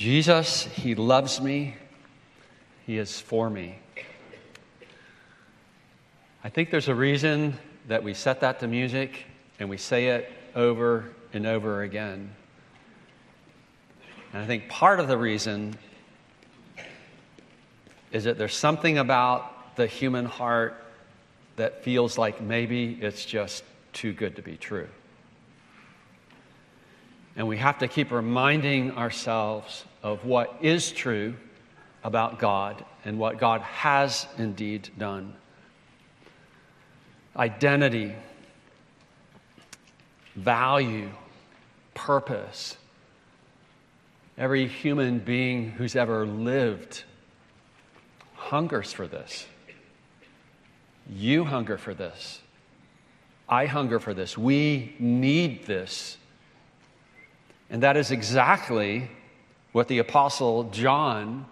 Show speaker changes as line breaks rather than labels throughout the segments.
Jesus, He loves me, He is for me. I think there's a reason that we set that to music and we say it over and over again. And I think part of the reason is that there's something about the human heart that feels like maybe it's just too good to be true. And we have to keep reminding ourselves of what is true about God and what God has indeed done. Identity, value, purpose. Every human being who's ever lived hungers for this. You hunger for this. I hunger for this. We need this. And that is exactly what the Apostle John,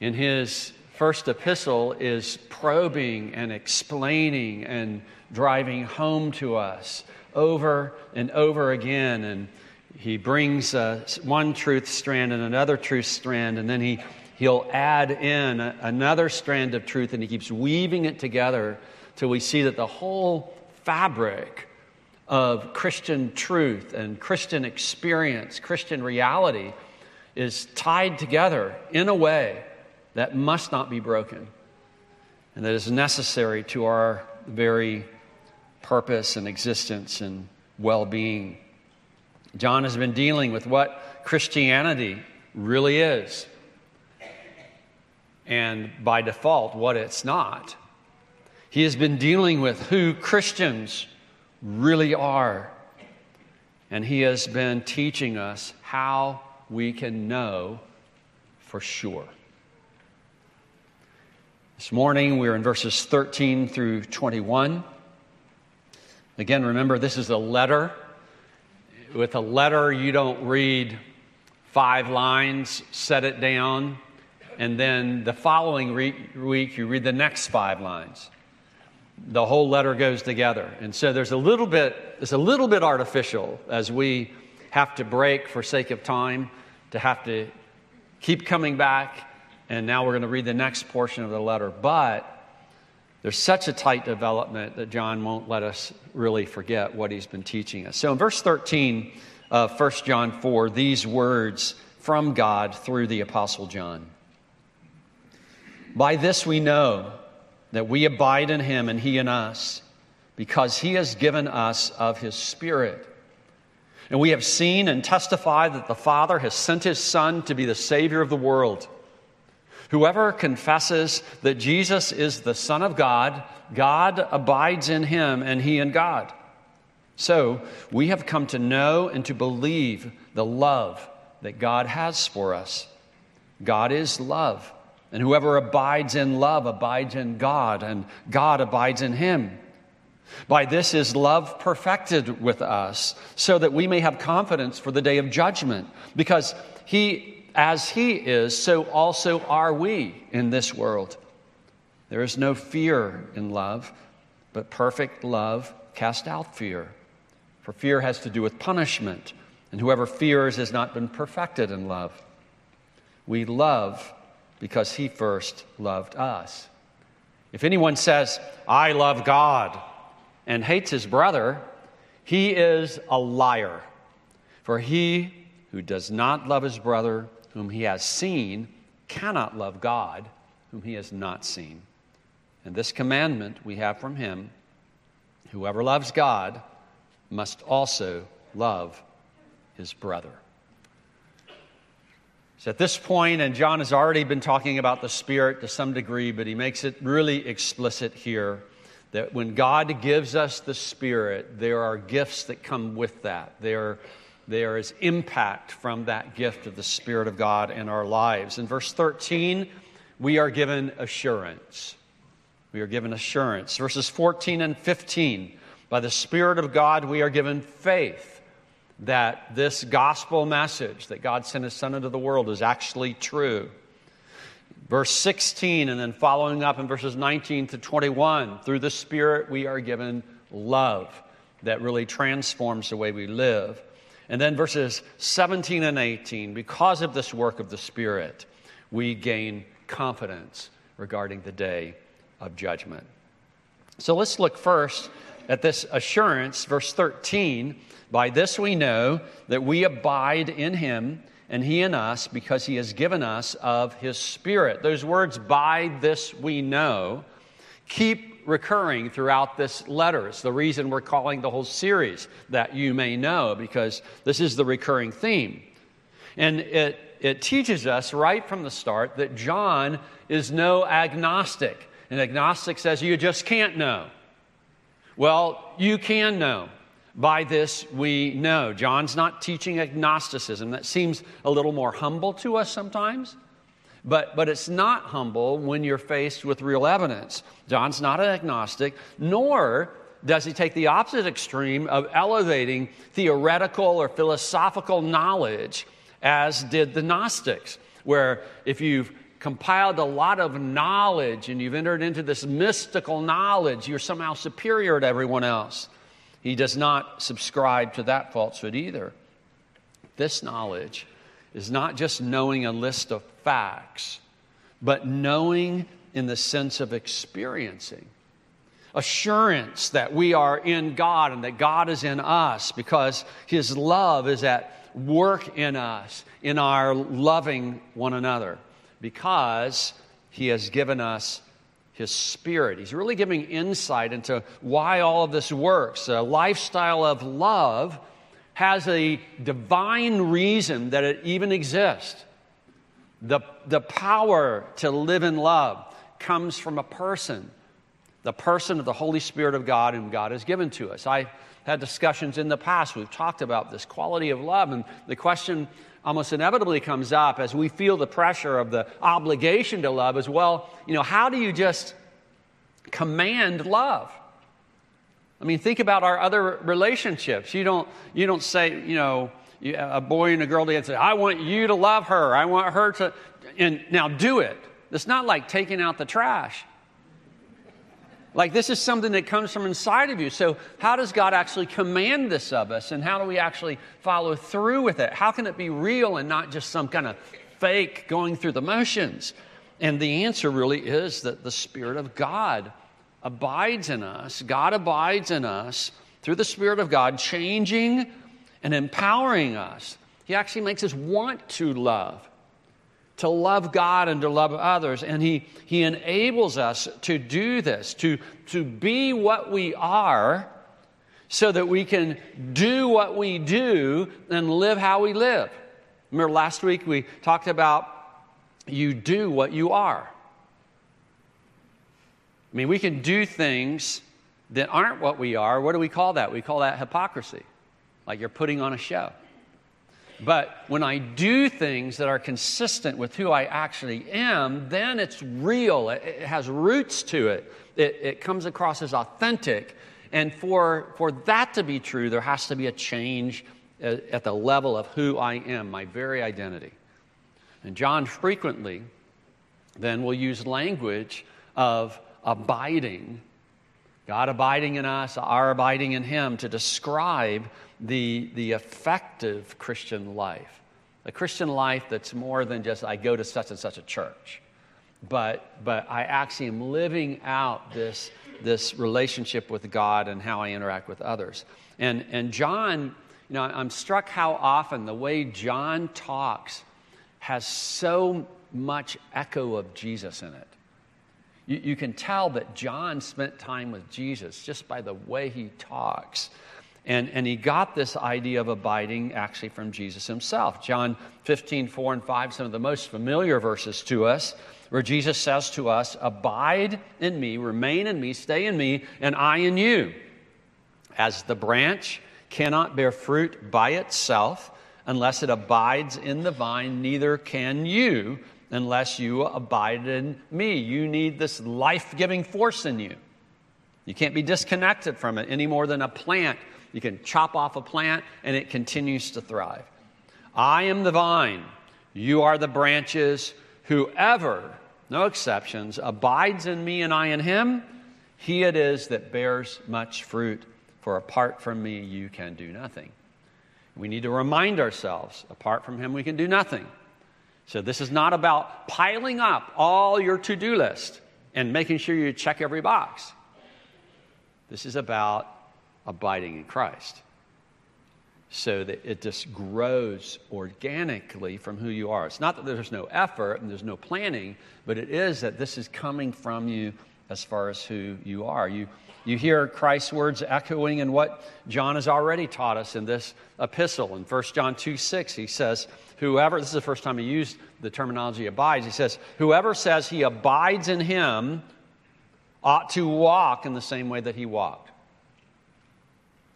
in his first epistle, is probing and explaining and driving home to us over and over again. And he brings uh, one truth strand and another truth strand, and then he, he'll add in a, another strand of truth, and he keeps weaving it together till we see that the whole fabric of Christian truth and Christian experience, Christian reality, is tied together in a way that must not be broken and that is necessary to our very purpose and existence and well being. John has been dealing with what Christianity really is, and by default, what it's not. He has been dealing with who Christians really are. And he has been teaching us how we can know for sure. This morning we're in verses 13 through 21. Again, remember, this is a letter. With a letter, you don't read five lines, set it down, and then the following re- week you read the next five lines the whole letter goes together. And so there's a little bit, it's a little bit artificial as we have to break for sake of time to have to keep coming back. And now we're going to read the next portion of the letter. But there's such a tight development that John won't let us really forget what he's been teaching us. So in verse 13 of 1 John 4, these words from God through the Apostle John. By this we know that we abide in him and he in us, because he has given us of his Spirit. And we have seen and testified that the Father has sent his Son to be the Savior of the world. Whoever confesses that Jesus is the Son of God, God abides in him and he in God. So we have come to know and to believe the love that God has for us. God is love. And whoever abides in love abides in God, and God abides in him. By this is love perfected with us, so that we may have confidence for the day of judgment. Because he, as he is, so also are we in this world. There is no fear in love, but perfect love casts out fear. For fear has to do with punishment, and whoever fears has not been perfected in love. We love because he first loved us. If anyone says, I love God, and hates his brother, he is a liar. For he who does not love his brother, whom he has seen, cannot love God, whom he has not seen. And this commandment we have from him whoever loves God must also love his brother. So at this point, and John has already been talking about the Spirit to some degree, but he makes it really explicit here that when God gives us the Spirit, there are gifts that come with that. There, there is impact from that gift of the Spirit of God in our lives. In verse 13, we are given assurance. We are given assurance. Verses 14 and 15, by the Spirit of God, we are given faith that this gospel message that God sent his son into the world is actually true. Verse 16, and then following up in verses 19 to 21, through the Spirit we are given love that really transforms the way we live. And then verses 17 and 18 because of this work of the Spirit, we gain confidence regarding the day of judgment. So let's look first at this assurance, verse 13. By this we know that we abide in him and he in us because he has given us of his Spirit. Those words, by this we know, keep recurring throughout this letter. It's the reason we're calling the whole series that you may know, because this is the recurring theme. And it, it teaches us right from the start that John is no agnostic. An agnostic says you just can't know. Well, you can know. By this we know. John's not teaching agnosticism. That seems a little more humble to us sometimes. But, but it's not humble when you're faced with real evidence. John's not an agnostic, nor does he take the opposite extreme of elevating theoretical or philosophical knowledge, as did the Gnostics, where if you've compiled a lot of knowledge and you've entered into this mystical knowledge, you're somehow superior to everyone else. He does not subscribe to that falsehood either. This knowledge is not just knowing a list of facts, but knowing in the sense of experiencing. Assurance that we are in God and that God is in us because His love is at work in us, in our loving one another because he has given us his spirit. He's really giving insight into why all of this works. A lifestyle of love has a divine reason that it even exists. The, the power to live in love comes from a person, the person of the Holy Spirit of God, whom God has given to us. I had discussions in the past. We've talked about this quality of love, and the question almost inevitably comes up as we feel the pressure of the obligation to love as well. You know, how do you just command love? I mean, think about our other relationships. You don't, you don't say, you know, a boy and a girl together say, I want you to love her. I want her to, and now do it. It's not like taking out the trash. Like, this is something that comes from inside of you. So, how does God actually command this of us? And how do we actually follow through with it? How can it be real and not just some kind of fake going through the motions? And the answer really is that the Spirit of God abides in us. God abides in us through the Spirit of God, changing and empowering us. He actually makes us want to love to love God and to love others. And He, he enables us to do this, to, to be what we are, so that we can do what we do and live how we live. Remember last week we talked about you do what you are. I mean, we can do things that aren't what we are. What do we call that? We call that hypocrisy, like you're putting on a show. But when I do things that are consistent with who I actually am, then it's real. It, it has roots to it. it. It comes across as authentic. And for, for that to be true, there has to be a change at, at the level of who I am, my very identity. And John frequently then will use language of abiding, God abiding in us, our abiding in Him, to describe the, the effective Christian life. A Christian life that's more than just I go to such and such a church, but, but I actually am living out this, this relationship with God and how I interact with others. And, and John, you know, I'm struck how often the way John talks has so much echo of Jesus in it. You, you can tell that John spent time with Jesus just by the way he talks. And, and he got this idea of abiding actually from Jesus himself. John 15, 4 and 5, some of the most familiar verses to us, where Jesus says to us, Abide in me, remain in me, stay in me, and I in you. As the branch cannot bear fruit by itself unless it abides in the vine, neither can you unless you abide in me. You need this life giving force in you. You can't be disconnected from it any more than a plant you can chop off a plant and it continues to thrive. I am the vine, you are the branches. Whoever, no exceptions, abides in me and I in him, he it is that bears much fruit. For apart from me, you can do nothing. We need to remind ourselves apart from Him, we can do nothing. So, this is not about piling up all your to do list and making sure you check every box. This is about abiding in Christ so that it just grows organically from who you are. It's not that there's no effort and there's no planning, but it is that this is coming from you as far as who you are. You, you hear Christ's words echoing in what John has already taught us in this epistle. In 1 John 2 6, he says, Whoever, this is the first time he used the terminology abides, he says, Whoever says he abides in him ought to walk in the same way that he walked.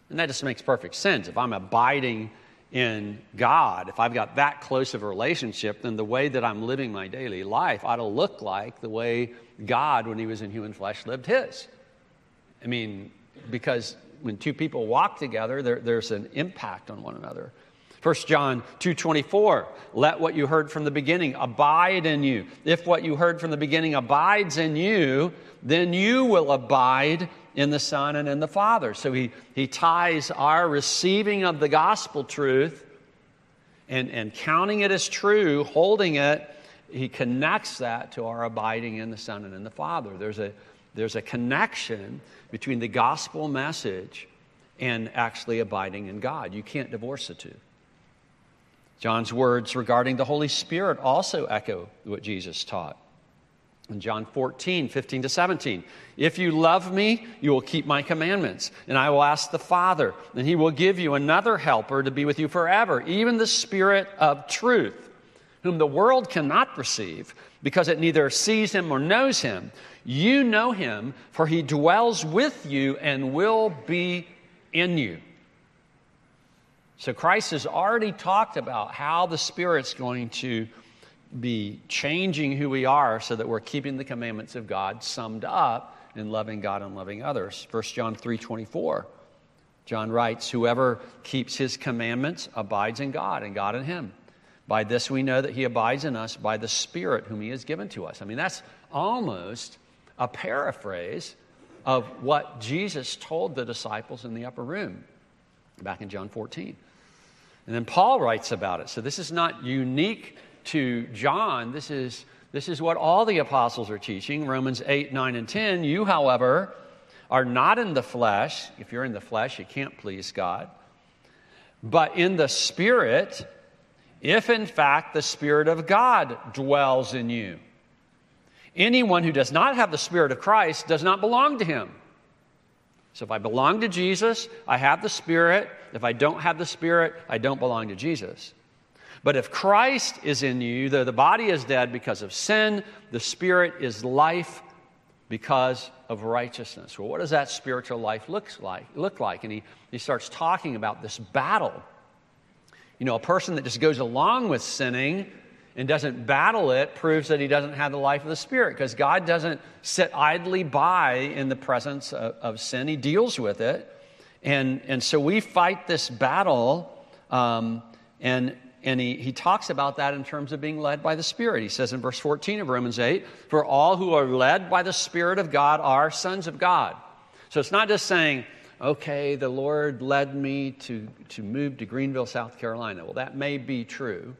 And that just makes perfect sense. If I'm abiding in God, if I've got that close of a relationship, then the way that I'm living my daily life ought to look like the way God, when he was in human flesh, lived his. I mean, because when two people walk together, there, there's an impact on one another. 1 John 2:24 Let what you heard from the beginning abide in you. If what you heard from the beginning abides in you, then you will abide in the Son and in the Father. So he, he ties our receiving of the gospel truth and, and counting it as true, holding it, he connects that to our abiding in the Son and in the Father. There's a, there's a connection between the gospel message and actually abiding in God. You can't divorce the two. John's words regarding the Holy Spirit also echo what Jesus taught. In John 14, 15 to 17, if you love me, you will keep my commandments, and I will ask the Father, and he will give you another helper to be with you forever, even the Spirit of truth, whom the world cannot receive, because it neither sees him or knows him. You know him, for he dwells with you and will be in you. So Christ has already talked about how the Spirit's going to be changing who we are so that we're keeping the commandments of God summed up in loving God and loving others. 1 John 3:24. John writes, "Whoever keeps his commandments abides in God and God in him. By this we know that he abides in us by the Spirit whom he has given to us." I mean, that's almost a paraphrase of what Jesus told the disciples in the upper room back in John 14. And then Paul writes about it. So this is not unique to John, this is, this is what all the apostles are teaching Romans 8, 9, and 10. You, however, are not in the flesh. If you're in the flesh, you can't please God. But in the Spirit, if in fact the Spirit of God dwells in you. Anyone who does not have the Spirit of Christ does not belong to him. So if I belong to Jesus, I have the Spirit. If I don't have the Spirit, I don't belong to Jesus. But if Christ is in you, though the body is dead because of sin, the spirit is life because of righteousness. Well, what does that spiritual life looks like, look like? And he, he starts talking about this battle. You know, a person that just goes along with sinning and doesn't battle it proves that he doesn't have the life of the Spirit because God doesn't sit idly by in the presence of, of, sin. He deals with it. And, and so we fight this battle. Um, and and he, he talks about that in terms of being led by the Spirit. He says in verse 14 of Romans 8, For all who are led by the Spirit of God are sons of God. So it's not just saying, okay, the Lord led me to, to move to Greenville, South Carolina. Well, that may be true.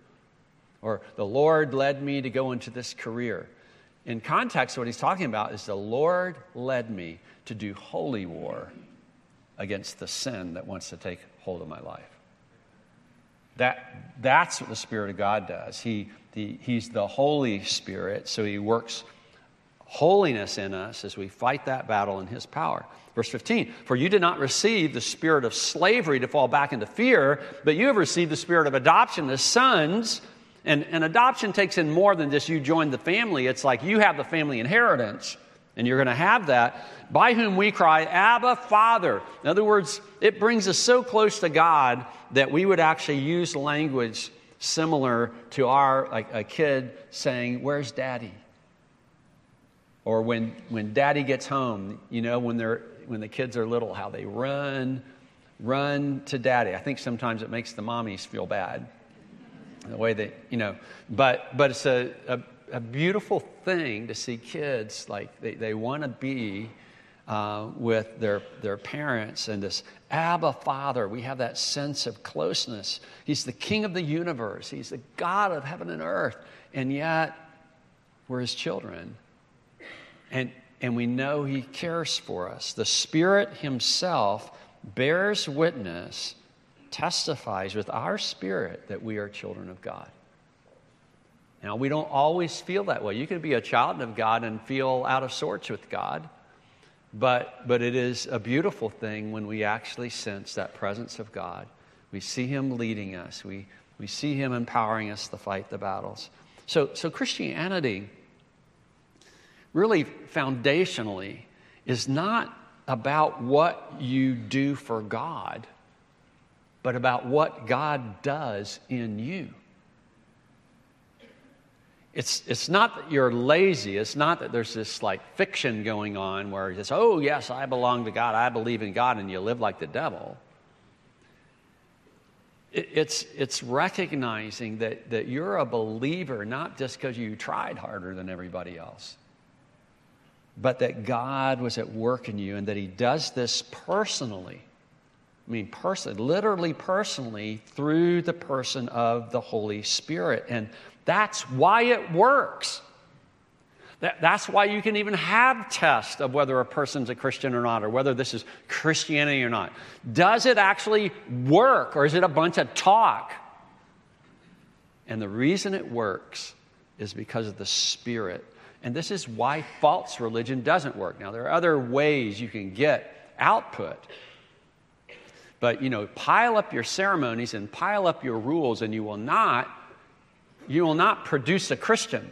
Or the Lord led me to go into this career. In context, what he's talking about is the Lord led me to do holy war against the sin that wants to take hold of my life. That, that's what the Spirit of God does. He, the, he's the Holy Spirit, so He works holiness in us as we fight that battle in His power. Verse 15, for you did not receive the spirit of slavery to fall back into fear, but you have received the spirit of adoption as sons. And, and adoption takes in more than just you join the family. It's like you have the family inheritance, and you're going to have that, by whom we cry, Abba, Father. In other words, it brings us so close to God that we would actually use language similar to our like a kid saying, Where's daddy? Or when, when daddy gets home, you know, when, they're, when the kids are little, how they run, run to daddy. I think sometimes it makes the mommies feel bad. The way that, you know, but, but it's a, a, a beautiful thing to see kids like they, they want to be uh, with their, their parents and this Abba Father. We have that sense of closeness. He's the King of the universe, He's the God of heaven and earth. And yet, we're His children. And, and we know He cares for us. The Spirit Himself bears witness, testifies with our spirit that we are children of God. Now, we don't always feel that way. You can be a child of God and feel out of sorts with God. But, but it is a beautiful thing when we actually sense that presence of God. We see Him leading us, we, we see Him empowering us to fight the battles. So, so Christianity, really foundationally, is not about what you do for God, but about what God does in you. It's, it's not that you're lazy. It's not that there's this like fiction going on where it's, oh, yes, I belong to God. I believe in God, and you live like the devil. It, it's, it's recognizing that, that you're a believer not just because you tried harder than everybody else, but that God was at work in you and that He does this personally. I mean, personally, literally personally, through the person of the Holy Spirit. And that's why it works. That, that's why you can even have tests of whether a person's a Christian or not, or whether this is Christianity or not. Does it actually work, or is it a bunch of talk? And the reason it works is because of the Spirit. And this is why false religion doesn't work. Now, there are other ways you can get output. But, you know, pile up your ceremonies and pile up your rules, and you will not you will not produce a Christian.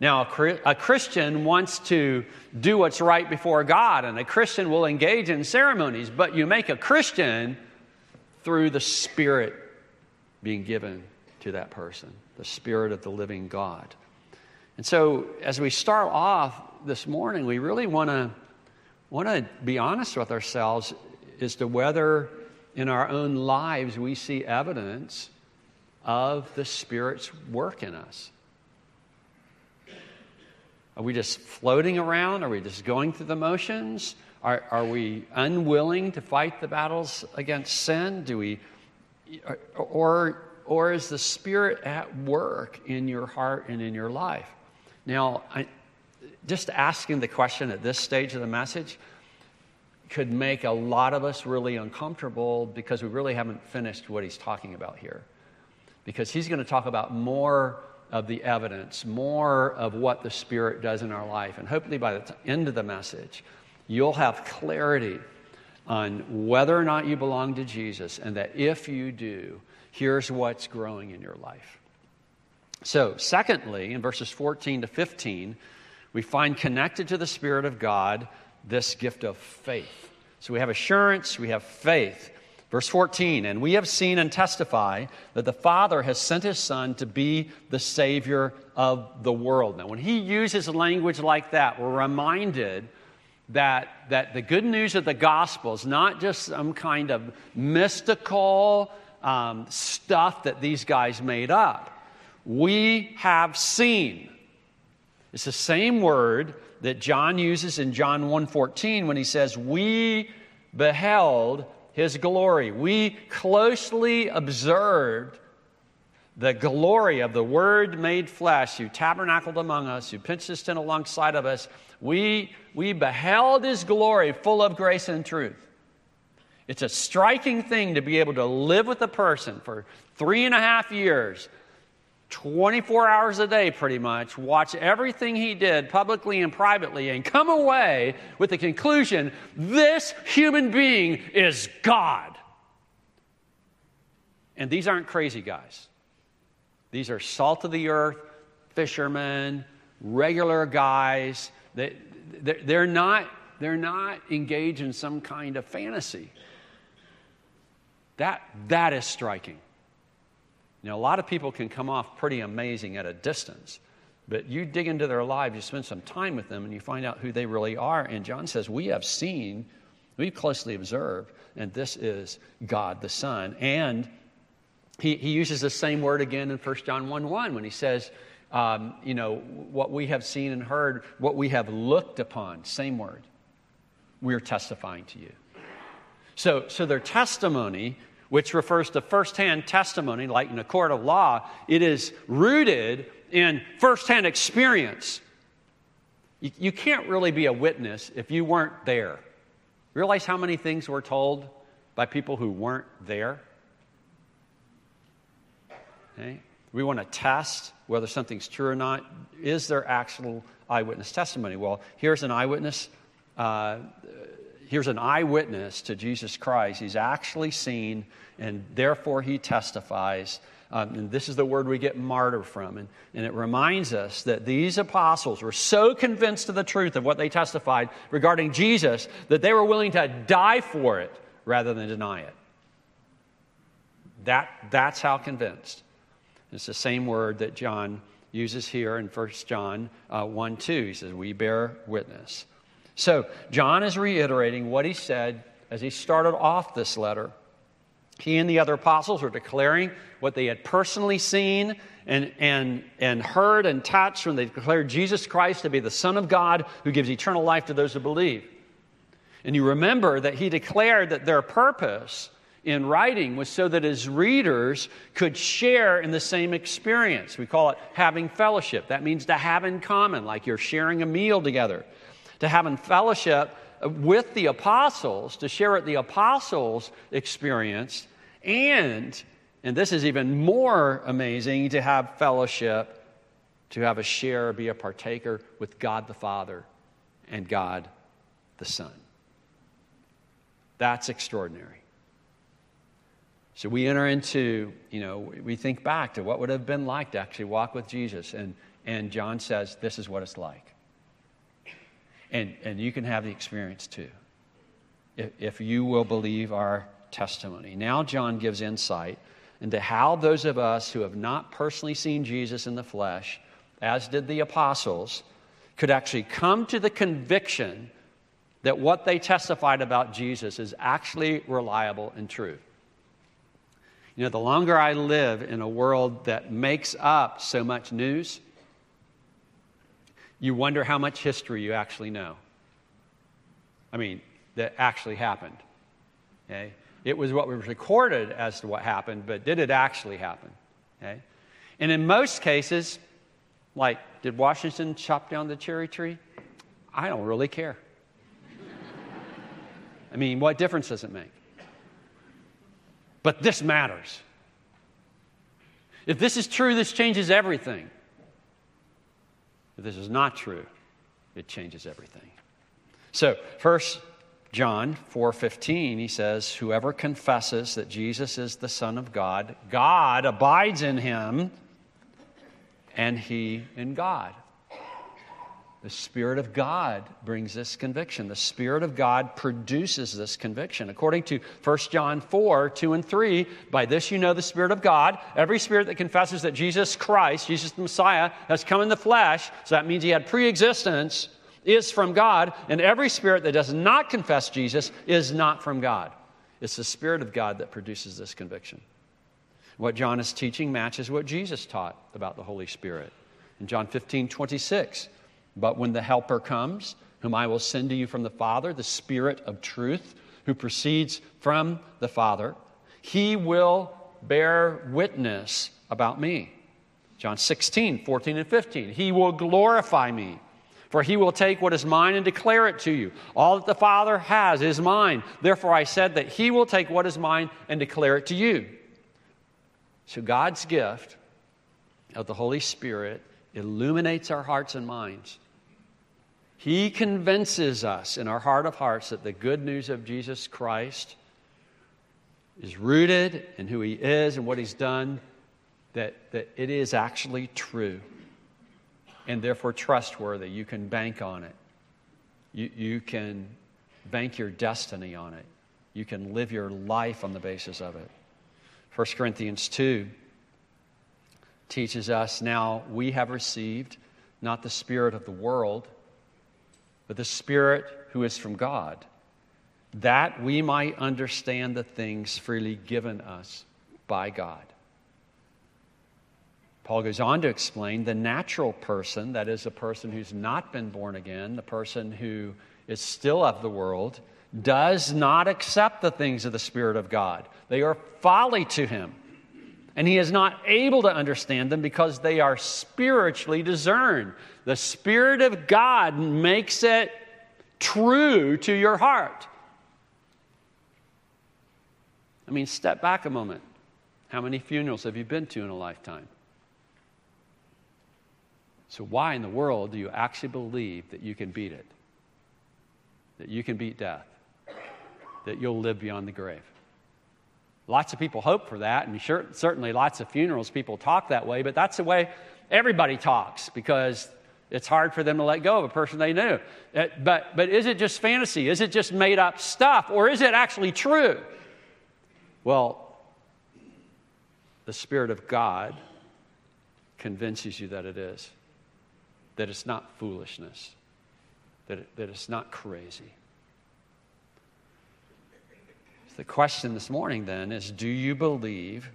Now, a, Christian wants to do what's right before God, and a Christian will engage in ceremonies, but you make a Christian through the Spirit being given to that person, the Spirit of the living God. And so, as we start off this morning, we really want to want to be honest with ourselves as to whether in our own lives we see evidence of the Spirit's work in us? Are we just floating around? Are we just going through the motions? Are, are we unwilling to fight the battles against sin? Do we, or, or is the Spirit at work in your heart and in your life? Now, I, just asking the question at this stage of the message could make a lot of us really uncomfortable because we really haven't finished what he's talking about here because he's going to talk about more of the evidence, more of what the Spirit does in our life. And hopefully, by the end of the message, you'll have clarity on whether or not you belong to Jesus, and that if you do, here's what's growing in your life. So, secondly, in verses 14 to 15, we find connected to the Spirit of God this gift of faith. So we have assurance, we have faith. Verse 14, and we have seen and testify that the Father has sent his Son to be the Savior of the world. Now, when he uses language like that, we're reminded that, that the good news of the gospel is not just some kind of mystical um, stuff that these guys made up. We have seen. It's the same word that John uses in John 1:14 when he says, "We beheld his glory. We closely observed the glory of the Word made flesh who tabernacled among us, who pitched his tent alongside of us. We, we beheld his glory full of grace and truth. It's a striking thing to be able to live with a person for three and a half years 24 hours a day, pretty much, watch everything he did publicly and privately, and come away with the conclusion this human being is God. And these aren't crazy guys. These are salt of the earth fishermen, regular guys. They, they're, not, they're not engaged in some kind of fantasy. That, that is striking. You know, a lot of people can come off pretty amazing at a distance, but you dig into their lives, you spend some time with them, and you find out who they really are. And John says, We have seen, we've closely observed, and this is God the Son. And he, he uses the same word again in 1 John 1 1 when he says, um, you know, what we have seen and heard, what we have looked upon, same word. we're testifying to you. So, so their testimony, which refers to firsthand testimony, like in a court of law, it is rooted in firsthand experience. You, you can't really be a witness if you weren't there. Realize how many things were told by people who weren't there? Okay? We want to test whether something's true or not. Is there actual eyewitness testimony? Well, here's an eyewitness. Uh, here's an eyewitness to Jesus Christ. He's actually seen, and therefore he testifies. Um, and this is the word we get martyr from. And, and it reminds us that these apostles were so convinced of the truth of what they testified regarding Jesus that they were willing to die for it rather than deny it. That, that's how convinced. It's the same word that John uses here in 1 John uh, 1 2. He says, We bear witness. So, John is reiterating what he said as he started off this letter. He and the other apostles were declaring what they had personally seen and, and, and heard and touched when they declared Jesus Christ to be the Son of God who gives eternal life to those who believe. And you remember that he declared that their purpose in writing was so that his readers could share in the same experience. We call it having fellowship. That means to have in common, like you're sharing a meal together. To have in fellowship uh, with the apostles, to share what the apostles experienced, and, and this is even more amazing, to have fellowship, to have a share, be a partaker with God the Father and God the Son. That's extraordinary. So we enter into, you know, we think back to what would have been like to actually walk with Jesus. And, and John says, this is what it's like. And, and you can have the experience too, if, if you will believe our testimony. Now, John gives insight into how those of us who have not personally seen Jesus in the flesh, as did the apostles, could actually come to the conviction that what they testified about Jesus is actually reliable and true. You know, the longer I live in a world that makes up so much news, you wonder how much history you actually know. I mean, that actually happened. Okay? It was what was recorded as to what happened, but did it actually happen? Okay? And in most cases, like, did Washington chop down the cherry tree? I don't really care. I mean, what difference does it make? But this matters. If this is true, this changes everything. If this is not true, it changes everything. So, first John 4:15 he says whoever confesses that Jesus is the son of God God abides in him and he in God the Spirit of God brings this conviction. The Spirit of God produces this conviction. According to 1 John 4 2 and 3, by this you know the Spirit of God. Every spirit that confesses that Jesus Christ, Jesus the Messiah, has come in the flesh, so that means he had pre existence, is from God. And every spirit that does not confess Jesus is not from God. It's the Spirit of God that produces this conviction. What John is teaching matches what Jesus taught about the Holy Spirit. In John 15 26, but when the Helper comes, whom I will send to you from the Father, the Spirit of truth, who proceeds from the Father, he will bear witness about me. John 16, 14, and 15. He will glorify me, for he will take what is mine and declare it to you. All that the Father has is mine. Therefore, I said that he will take what is mine and declare it to you. So, God's gift of the Holy Spirit illuminates our hearts and minds he convinces us in our heart of hearts that the good news of Jesus Christ is rooted in who He is and what He's done, that, that it is actually true and therefore trustworthy. You can bank on it. You, you can bank your destiny on it. You can live your life on the basis of it. 1 Corinthians 2 teaches us now we have received not the spirit of the world but the Spirit who is from God, that we might understand the things freely given us by God. Paul goes on to explain the natural person, that is, a person who's not been born again, the person who is still of the world, does not accept the things of the Spirit of God. They are folly to him. And he is not able to understand them because they are spiritually discerned. The Spirit of God makes it true to your heart. I mean, step back a moment. How many funerals have you been to in a lifetime? So, why in the world do you actually believe that you can beat it? That you can beat death? That you'll live beyond the grave? Lots of people hope for that, and sure, certainly lots of funerals people talk that way, but that's the way everybody talks because it's hard for them to let go of a person they knew. Uh, but, but is it just fantasy? Is it just made up stuff? Or is it actually true? Well, the Spirit of God convinces you that it is, that it's not foolishness, that, it, that it's not crazy. The question this morning then is do you believe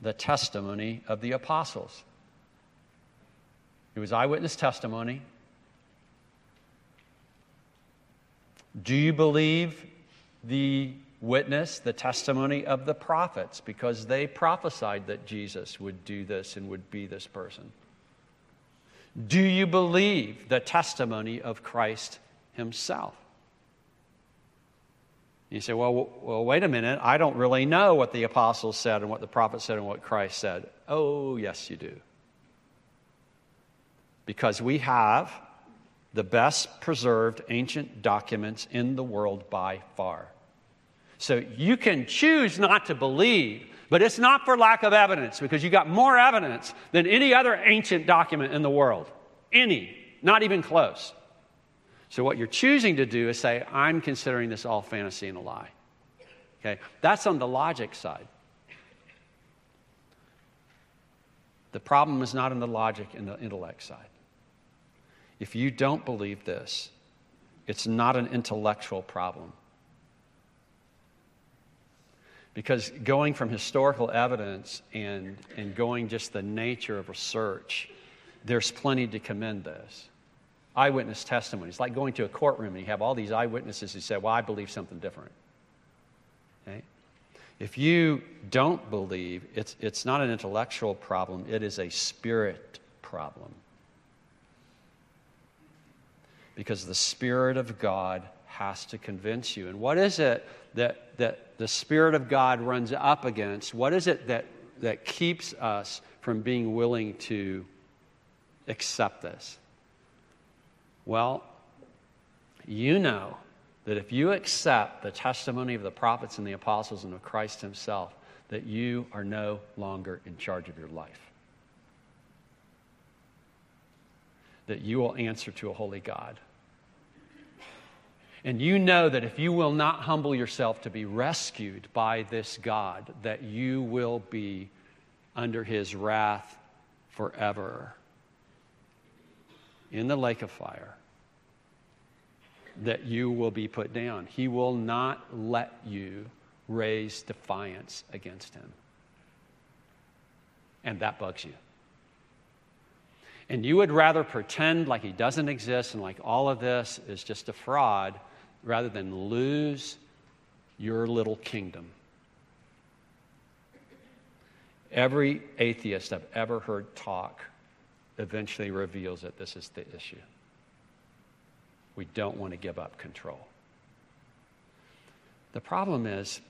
the testimony of the apostles? It was eyewitness testimony. Do you believe the witness, the testimony of the prophets, because they prophesied that Jesus would do this and would be this person? Do you believe the testimony of Christ himself? You say, well, well, wait a minute. I don't really know what the apostles said and what the prophets said and what Christ said. Oh, yes, you do. Because we have the best preserved ancient documents in the world by far. So you can choose not to believe, but it's not for lack of evidence because you got more evidence than any other ancient document in the world. Any, not even close. So, what you're choosing to do is say, I'm considering this all fantasy and a lie. Okay? That's on the logic side. The problem is not in the logic and the intellect side. If you don't believe this, it's not an intellectual problem. Because going from historical evidence and, and going just the nature of research, there's plenty to commend this eyewitness testimony. It's like going to a courtroom and you have all these eyewitnesses who say, Well, I believe something different. Okay? If you don't believe, it's, it's not an intellectual problem, it is a spirit problem. Because the Spirit of God has to convince you. And what is it that, that the Spirit of God runs up against? What is it that, that keeps us from being willing to accept this? Well, you know that if you accept the testimony of the prophets and the apostles and of Christ Himself, that you are no longer in charge of your life. That you will answer to a holy God. And you know that if you will not humble yourself to be rescued by this God, that you will be under his wrath forever in the lake of fire that you will be put down. He will not let you raise defiance against him. And that bugs you. And you would rather pretend like he doesn't exist and like all of this is just a fraud rather than lose your little kingdom. Every atheist I've ever heard talk eventually reveals that this is the issue. We don't want to give up control. The problem is,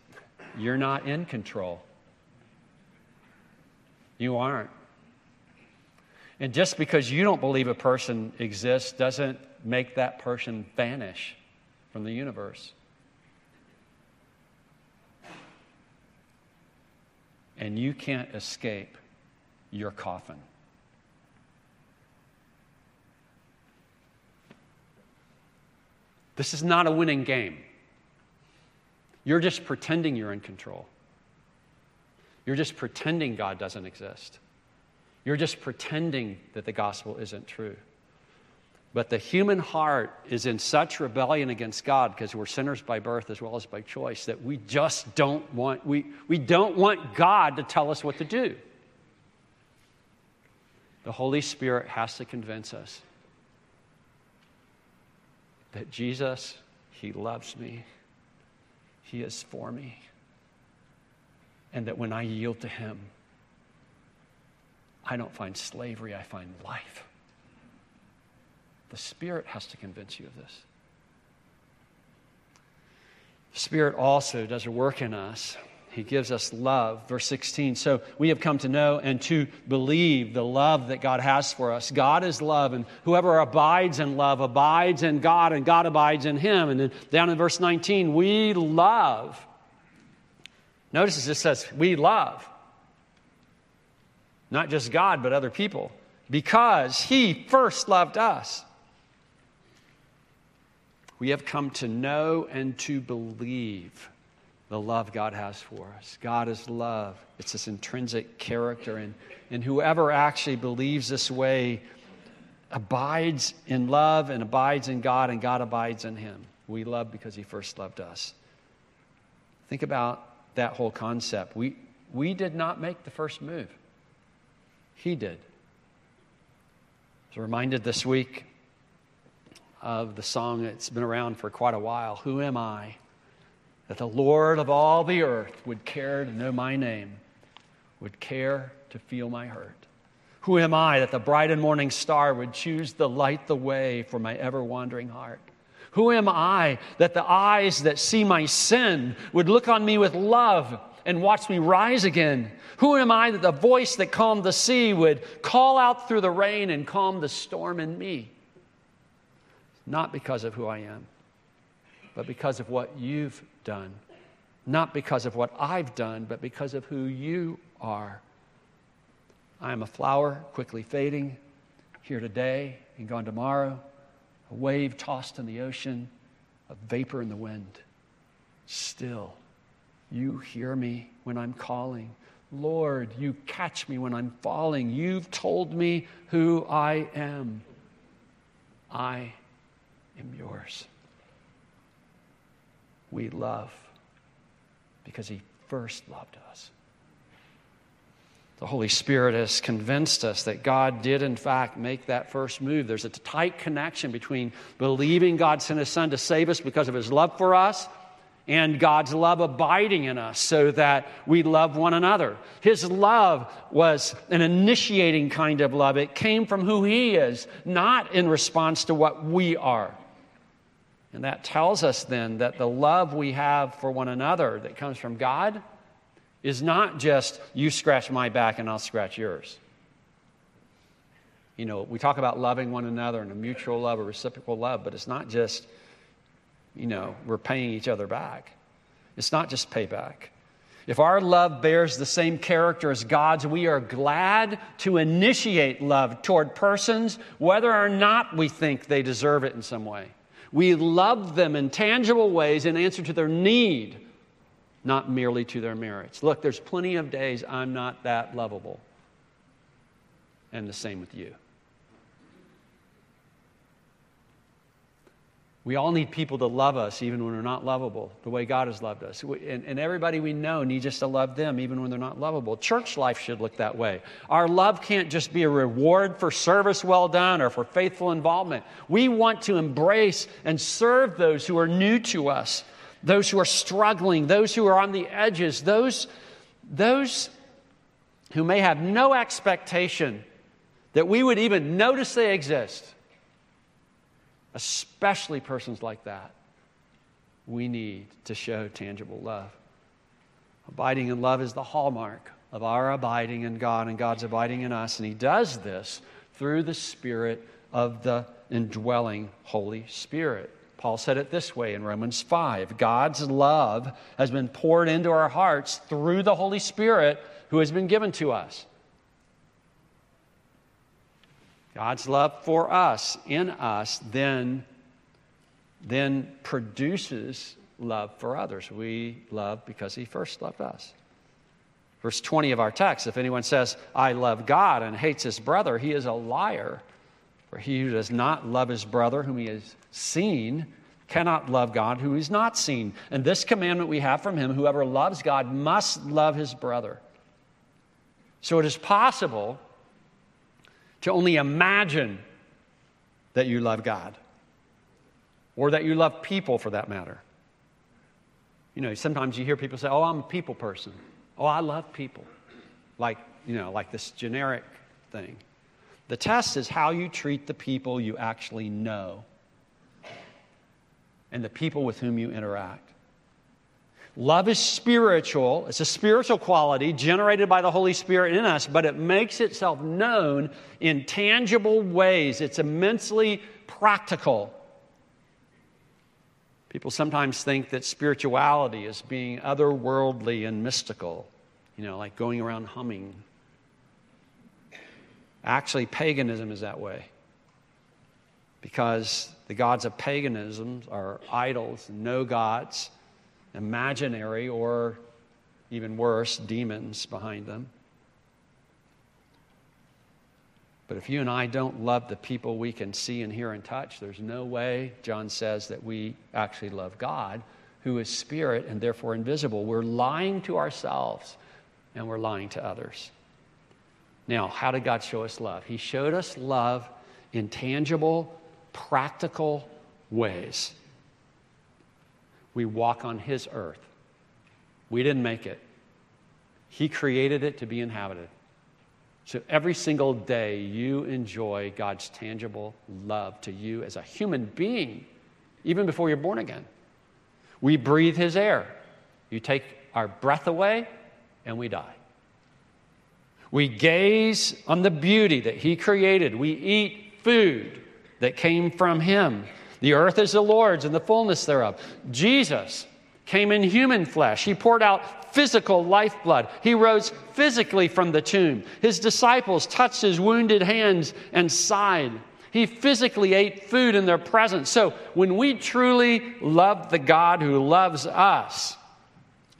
you're not in control. You aren't. And just because you don't believe a person exists doesn't make that person vanish from the universe. And you can't escape your coffin. This is not a winning game. You're just pretending you're in control. You're just pretending God doesn't exist. You're just pretending that the gospel isn't true. But the human heart is in such rebellion against God because we're sinners by birth as well as by choice that we just don't want we, we don't want God to tell us what to do. The Holy Spirit has to convince us that Jesus, He loves me, He is for me, and that when I yield to Him, I don't find slavery, I find life. The Spirit has to convince you of this. The Spirit also does a work in us. He gives us love. Verse 16. So we have come to know and to believe the love that God has for us. God is love, and whoever abides in love abides in God, and God abides in him. And then down in verse 19, we love. Notice it says, we love. Not just God, but other people. Because he first loved us we have come to know and to believe the love God has for us. God is love, it's this intrinsic character. And, and whoever actually believes this way abides in love and abides in God, and God abides in him. We love because he first loved us. Think about that whole concept. We, we did not make the first move, he did. I was reminded this week of the song that's been around for quite a while Who am I? That the Lord of all the earth would care to know my name, would care to feel my hurt. Who am I that the bright and morning star would choose to light the way for my ever wandering heart? Who am I that the eyes that see my sin would look on me with love and watch me rise again? Who am I that the voice that calmed the sea would call out through the rain and calm the storm in me? not because of who I am, but because of what you've done. Not because of what I've done, but because of who you are. I am a flower quickly fading, here today and gone tomorrow, a wave tossed in the ocean, a vapor in the wind. Still, you hear me when I'm calling. Lord, you catch me when I'm falling. You've told me who I am. I am yours. We love because He first loved us. The Holy Spirit has convinced us that God did, in fact, make that first move. There's a tight connection between believing God sent His Son to save us because of His love for us and God's love abiding in us so that we love one another. His love was an initiating kind of love. It came from who He is, not in response to what we are. And that tells us then that the love we have for one another that comes from God is not just you scratch my back and I'll scratch yours. You know, we talk about loving one another and a mutual love, a reciprocal love, but it's not just, you know, we're paying each other back. It's not just payback. If our love bears the same character as God's, we are glad to initiate love toward persons, whether or not we think they deserve it in some way. We love them in tangible ways in answer to their need, not merely to their merits. Look, there's plenty of days I'm not that lovable. And the same with you. We all need people to love us even when we're not lovable, the way God has loved us. And, and, everybody we know needs us to love them even when they're not lovable. Church life should look that way. Our love can't just be a reward for service well done or for faithful involvement. We want to embrace and serve those who are new to us, those who are struggling, those who are on the edges, those, those who may have no expectation that we would even notice they exist especially persons like that, we need to show tangible love. Abiding in love is the hallmark of our abiding in God and God's abiding in us. And He does this through the Spirit of the indwelling Holy Spirit. Paul said it this way in Romans 5 God's love has been poured into our hearts through the Holy Spirit who has been given to us. God's love for us, in us, then, then produces love for others. We love because He first loved us. Verse 20 of our text if anyone says, I love God and hates his brother, he is a liar. For he who does not love his brother whom he has seen cannot love God who is not seen. And this commandment we have from him whoever loves God must love his brother. So it is possible to only imagine that you love God. or that you love people for that matter. You know, sometimes you hear people say, Oh, I'm a people person. Oh, I love people. Like, you know, like this generic thing. The test is how you treat the people you actually know and the people with whom you interact. Love is spiritual. It's a spiritual quality generated by the Holy Spirit in us, but it makes itself known in tangible ways. It's immensely practical. People sometimes think that spirituality is being otherworldly and mystical, you know, like going around humming. Actually, paganism is that way because the gods of paganism are idols, no gods imaginary or even worse, demons behind them. But if you and I don't love the people we can see and hear and touch, there's no way, John says, that we actually love God, who is spirit and therefore invisible. We're lying to ourselves and we're lying to others. Now, how did God show us love? He showed us love in tangible, practical ways we walk on His earth. We didn't make it, He created it to be inhabited. So every single day, you enjoy God's tangible love to you as a human being, even before you're born again. We breathe His air. You take our breath away, and we die. We gaze on the beauty that He created. We eat food that came from Him. The earth is the Lord's and the fullness thereof. Jesus came in human flesh. He poured out physical lifeblood. He rose physically from the tomb. His disciples touched his wounded hands and side. He physically ate food in their presence. So when we truly love the God who loves us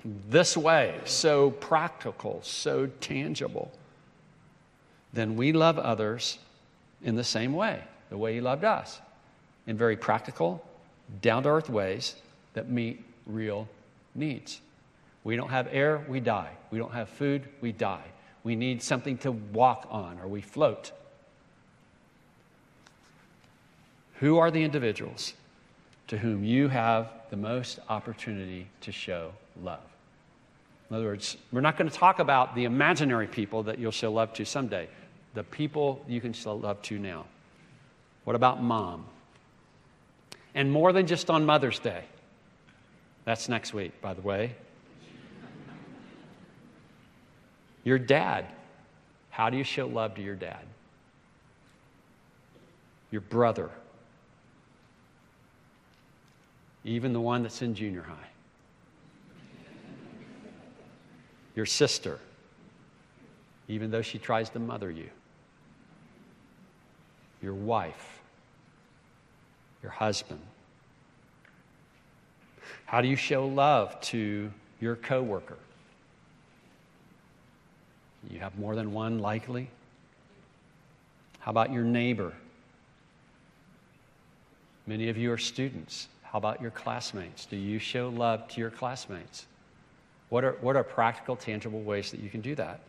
this way, so practical, so tangible, then we love others in the same way, the way he loved us in very practical, down to earth ways that meet real needs. We don't have air, we die. We don't have food, we die. We need something to walk on or we float. Who are the individuals to whom you have the most opportunity to show love? In other words, we're not going to talk about the imaginary people that you'll show love to someday, the people you can show love to now. What about mom? And more than just on Mother's Day. That's next week, by the way. Your dad. How do you show love to your dad? Your brother. Even the one that's in junior high. Your sister. Even though she tries to mother you. Your wife your husband? How do you show love to your coworker? You have more than one, likely. How about your neighbor? Many of you are students. How about your classmates? Do you show love to your classmates? What are, what are practical, tangible ways that you can do that?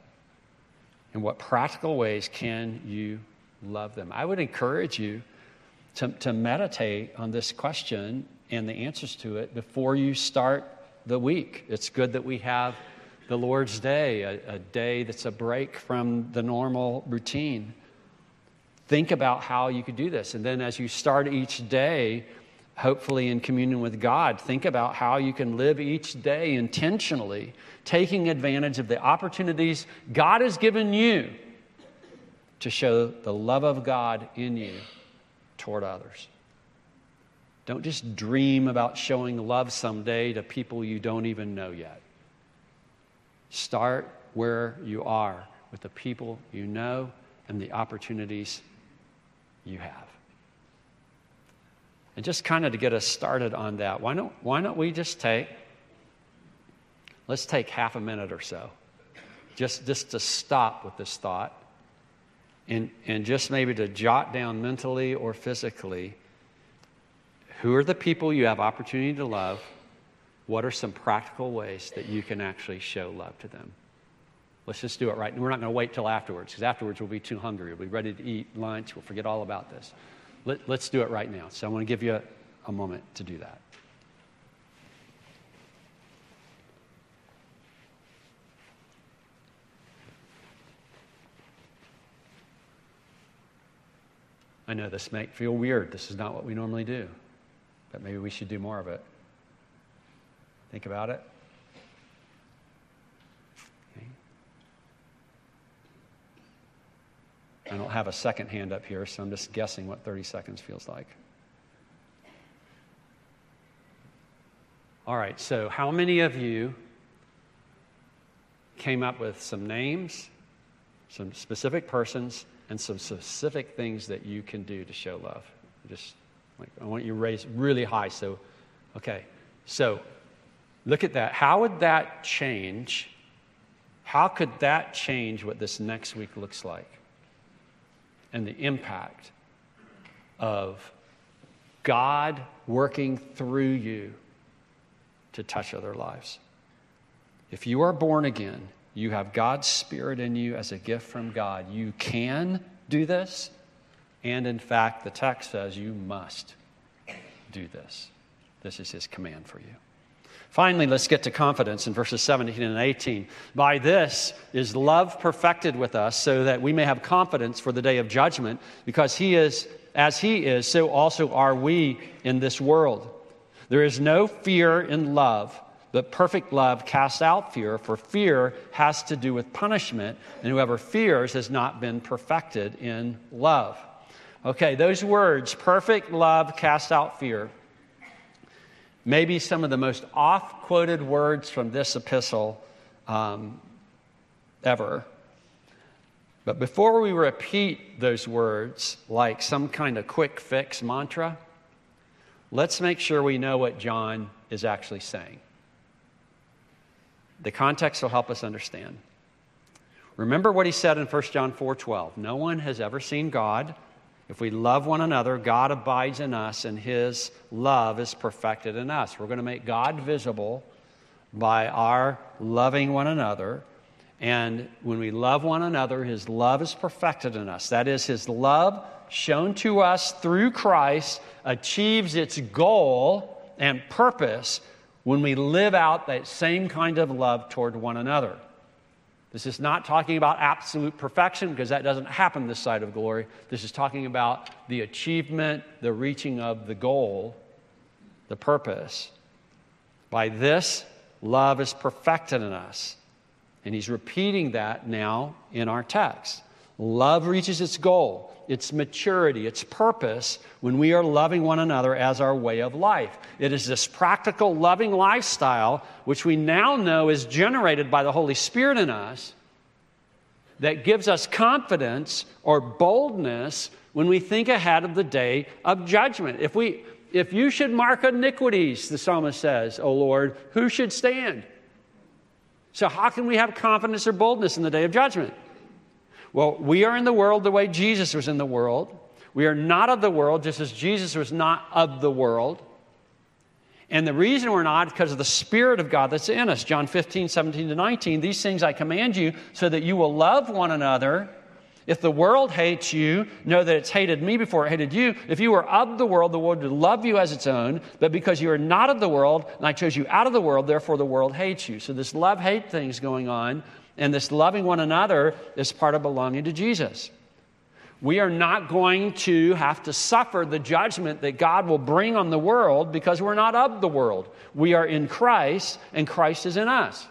And what practical ways can you love them? I would encourage you to, to meditate on this question and the answers to it before you start the week. It's good that we have the Lord's Day, a, a day that's a break from the normal routine. Think about how you could do this. And then as you start each day, hopefully in communion with God, think about how you can live each day intentionally, taking advantage of the opportunities God has given you to show the love of God in you toward others. Don't just dream about showing love someday to people you don't even know yet. Start where you are with the people you know and the opportunities you have. And just kind of to get us started on that, why don't, why don't we just take, let's take half a minute or so, just, just to stop with this thought and, and just maybe to jot down mentally or physically who are the people you have opportunity to love? What are some practical ways that you can actually show love to them? Let's just do it right. Now. We're not going to wait till afterwards because afterwards we'll be too hungry. We'll be ready to eat lunch. We'll forget all about this. Let, us do it right now. So I want to give you a moment to do that. I know this may feel weird. This is not what we normally do, but maybe we should do more of it. Think about it. Okay. I don't have a second hand up here, so I'm just guessing what 30 seconds feels like. All right, so how many of you came up with some names, some specific persons, and some specific things that you can do to show love? Just like I want you to raise really high. So, okay, so look at that. How would that change? How could that change what this next week looks like? And the impact of God working through you to touch other lives. If you are born again, you have God's Spirit in you as a gift from God. You can do this. And in fact, the text says you must do this. This is His command for you. Finally, let's get to confidence in verses 17 and 18. By this is love perfected with us, so that we may have confidence for the day of judgment, because He is, as He is, so also are we in this world. There is no fear in love, but perfect love casts out fear, for fear has to do with punishment, and whoever fears has not been perfected in love. Okay, those words, perfect love casts out fear, maybe some of the most oft quoted words from this epistle um, ever. But before we repeat those words like some kind of quick fix mantra, let's make sure we know what John is actually saying. The context will help us understand. Remember what he said in 1 John 4:12. No one has ever seen God. If we love one another, God abides in us and his love is perfected in us. We're going to make God visible by our loving one another. And when we love one another, his love is perfected in us. That is, his love shown to us through Christ achieves its goal and purpose when we live out that same kind of love toward one another. This is not talking about absolute perfection because that doesn't happen this side of glory. This is talking about the achievement, the reaching of the goal, the purpose. By this, love is perfected in us. And he's repeating that now in our text. Love reaches its goal its maturity, its purpose when we are loving one another as our way of life. It is this practical, loving lifestyle, which we now know is generated by the Holy Spirit in us, that gives us confidence or boldness when we think ahead of the day of judgment. If, we, if you should mark iniquities, the psalmist says, O Lord, who should stand? So, how can we have confidence or boldness in the day of judgment? Well, we are in the world the way Jesus was in the world. We are not of the world, just as Jesus was not of the world. And the reason we're not because of the Spirit of God that's in us. John 15, 17 to 19. These things I command you so that you will love one another. If the world hates you, know that it's hated me before it hated you. If you were of the world, the world would love you as its own. But because you are not of the world, and I chose you out of the world, therefore the world hates you. So this love hate thing is going on and this loving one another is part of belonging to Jesus. We are not going to have to suffer the judgment that God will bring on the world because we're not of the world. We are in Christ, and Christ is in us.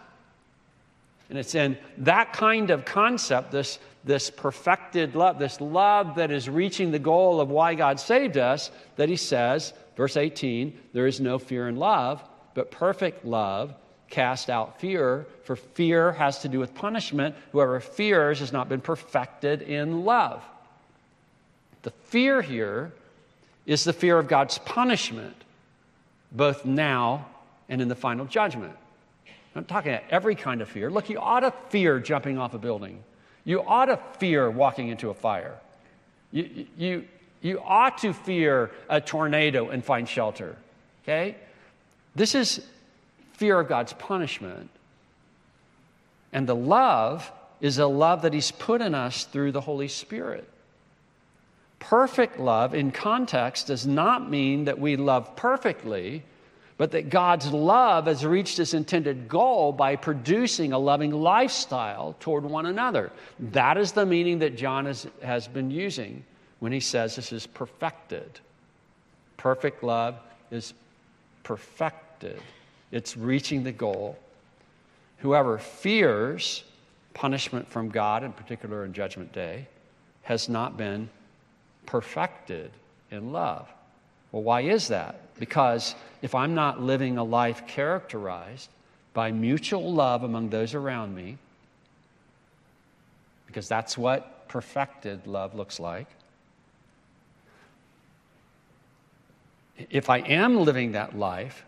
And it's in that kind of concept, this, this perfected love, this love that is reaching the goal of why God saved us, that he says, verse 18, there is no fear in love, but perfect love cast out fear, for fear has to do with punishment. Whoever fears has not been perfected in love. The fear here is the fear of God's punishment, both now and in the final judgment. I'm talking about every kind of fear. Look, you ought to fear jumping off a building. You ought to fear walking into a fire. You, you, you ought to fear a tornado and find shelter. Okay? This is fear of God's punishment. And the love is a love that He's put in us through the Holy Spirit. Perfect love in context does not mean that we love perfectly, but that God's love has reached its intended goal by producing a loving lifestyle toward one another. That is the meaning that John has, has been using when he says this is perfected. Perfect love is perfected, it's reaching the goal. Whoever fears punishment from God, in particular in Judgment Day, has not been perfected in love. Well, why is that? Because if I'm not living a life characterized by mutual love among those around me, because that's what perfected love looks like. If I am living that life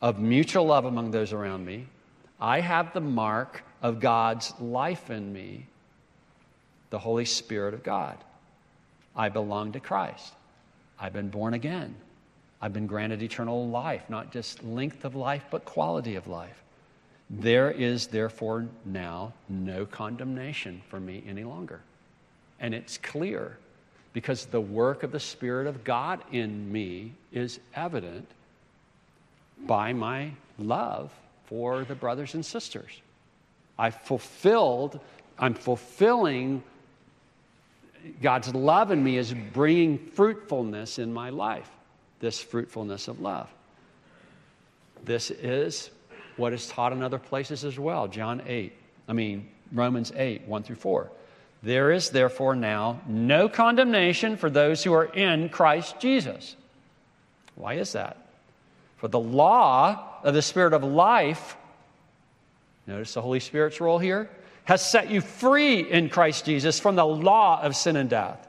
of mutual love among those around me, I have the mark of God's life in me, the Holy Spirit of God. I belong to Christ. I've been born again. I've been granted eternal life, not just length of life, but quality of life. There is therefore now no condemnation for me any longer. And it's clear because the work of the Spirit of God in me is evident by my love for the brothers and sisters. I fulfilled, I'm fulfilling God's love in me is bringing fruitfulness in my life, this fruitfulness of love. This is what is taught in other places as well. John 8, I mean, Romans 8, 1 through 4. There is therefore now no condemnation for those who are in Christ Jesus. Why is that? For the law of the Spirit of life, notice the Holy Spirit's role here, has set you free in Christ Jesus from the law of sin and death.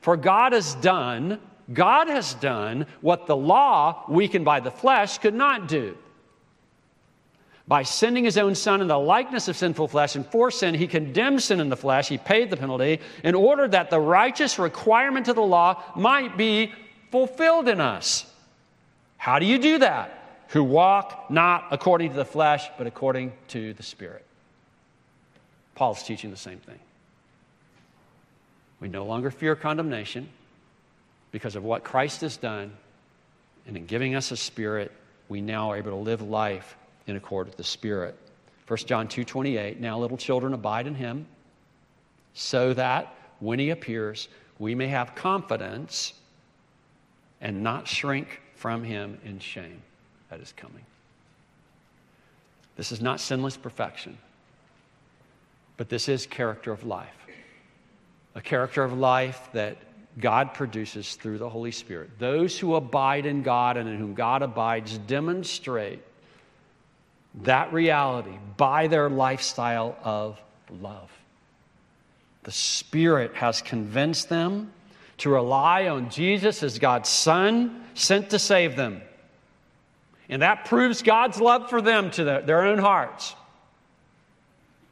For God has done, God has done what the law, weakened by the flesh, could not do. By sending his own son in the likeness of sinful flesh, and for sin, he condemned sin in the flesh. He paid the penalty in order that the righteous requirement of the law might be fulfilled in us. How do you do that? Who walk not according to the flesh, but according to the Spirit. Paul's teaching the same thing. We no longer fear condemnation because of what Christ has done, and in giving us a spirit, we now are able to live life in accord with the Spirit. 1 John 2:28 Now little children abide in him so that when he appears we may have confidence and not shrink from him in shame that is coming. This is not sinless perfection. But this is character of life. A character of life that God produces through the Holy Spirit. Those who abide in God and in whom God abides demonstrate that reality by their lifestyle of love. The Spirit has convinced them to rely on Jesus as God's Son sent to save them. And that proves God's love for them to their, their own hearts.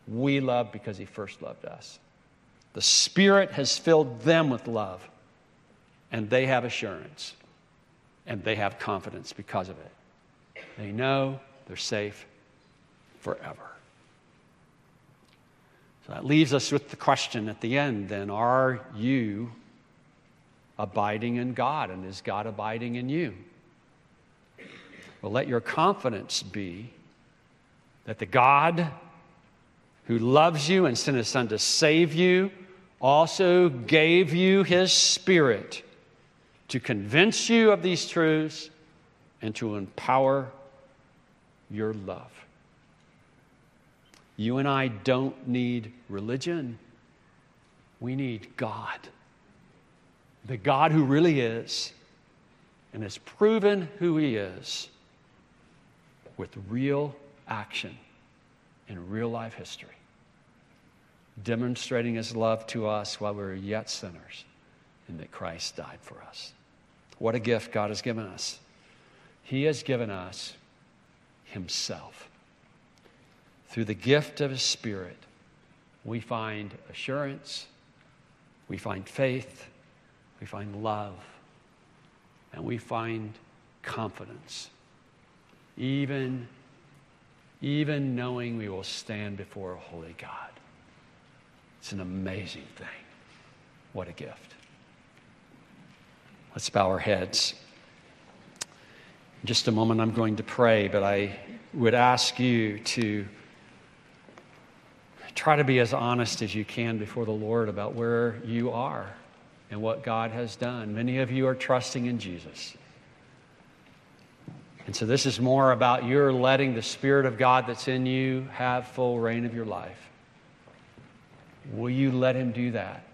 We love because He first loved us. The Spirit has filled them with love, and they have assurance, and they have confidence because of it. They know they're safe forever. So that leaves us with the question at the end then are you abiding in God, and is God abiding in you? Well, let your confidence be that the God who loves you and sent his son to save you, also gave you his spirit to convince you of these truths and to empower your love. You and I don't need religion. We need God. The God who really is and has proven who he is with real action in real life history, demonstrating his love to us while we were yet sinners, and that Christ died for us. What a gift God has given us. He has given us himself. Through the gift of his Spirit, we find assurance, we find faith, we find love, and we find confidence, even even knowing we will stand before a holy God. It's an amazing thing. What a gift. Let's bow our heads. In just a moment, I'm going to pray, but I would ask you to try to be as honest as you can before the Lord about where you are and what God has done. Many of you are trusting in Jesus. And so, this is more about your letting the Spirit of God that's in you have full reign of your life. Will you let Him do that?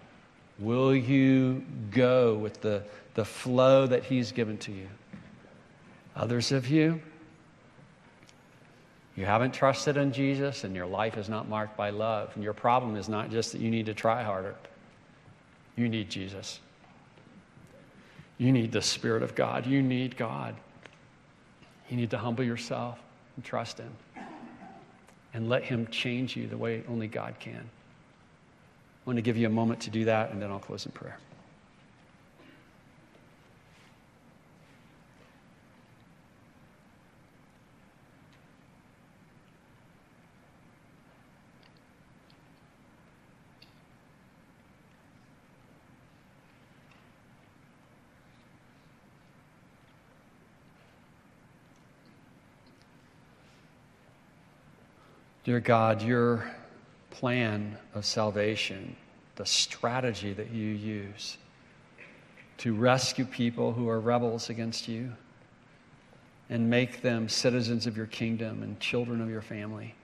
Will you go with the, the flow that He's given to you? Others of you, you haven't trusted in Jesus and your life is not marked by love. And your problem is not just that you need to try harder, you need Jesus. You need the Spirit of God. You need God. You need to humble yourself and trust Him and let Him change you the way only God can. I want to give you a moment to do that, and then I'll close in prayer. Dear God, your plan of salvation, the strategy that you use to rescue people who are rebels against you and make them citizens of your kingdom and children of your family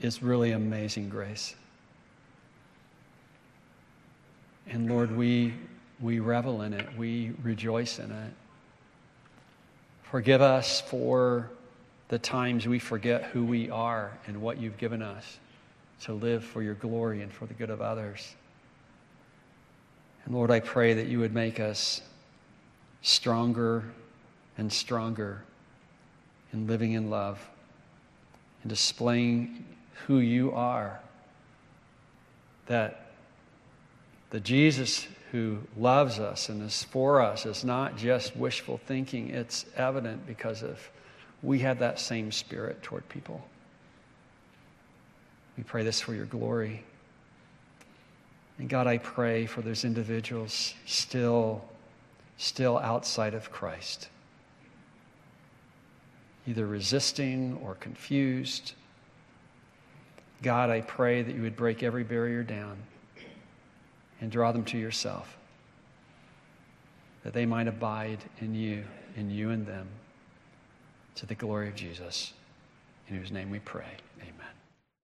is really amazing grace. And Lord, we, we revel in it, we rejoice in it. Forgive us for the times we forget who we are and what you've given us to live for your glory and for the good of others. And Lord, I pray that you would make us stronger and stronger in living in love and displaying who you are. That the Jesus who loves us and is for us is not just wishful thinking, it's evident because of we have that same spirit toward people. We pray this for your glory. And God, I pray for those individuals still, still outside of Christ, either resisting or confused. God, I pray that you would break every barrier down and draw them to yourself, that they might abide in you, in you and them to the glory of Jesus, in whose name we pray.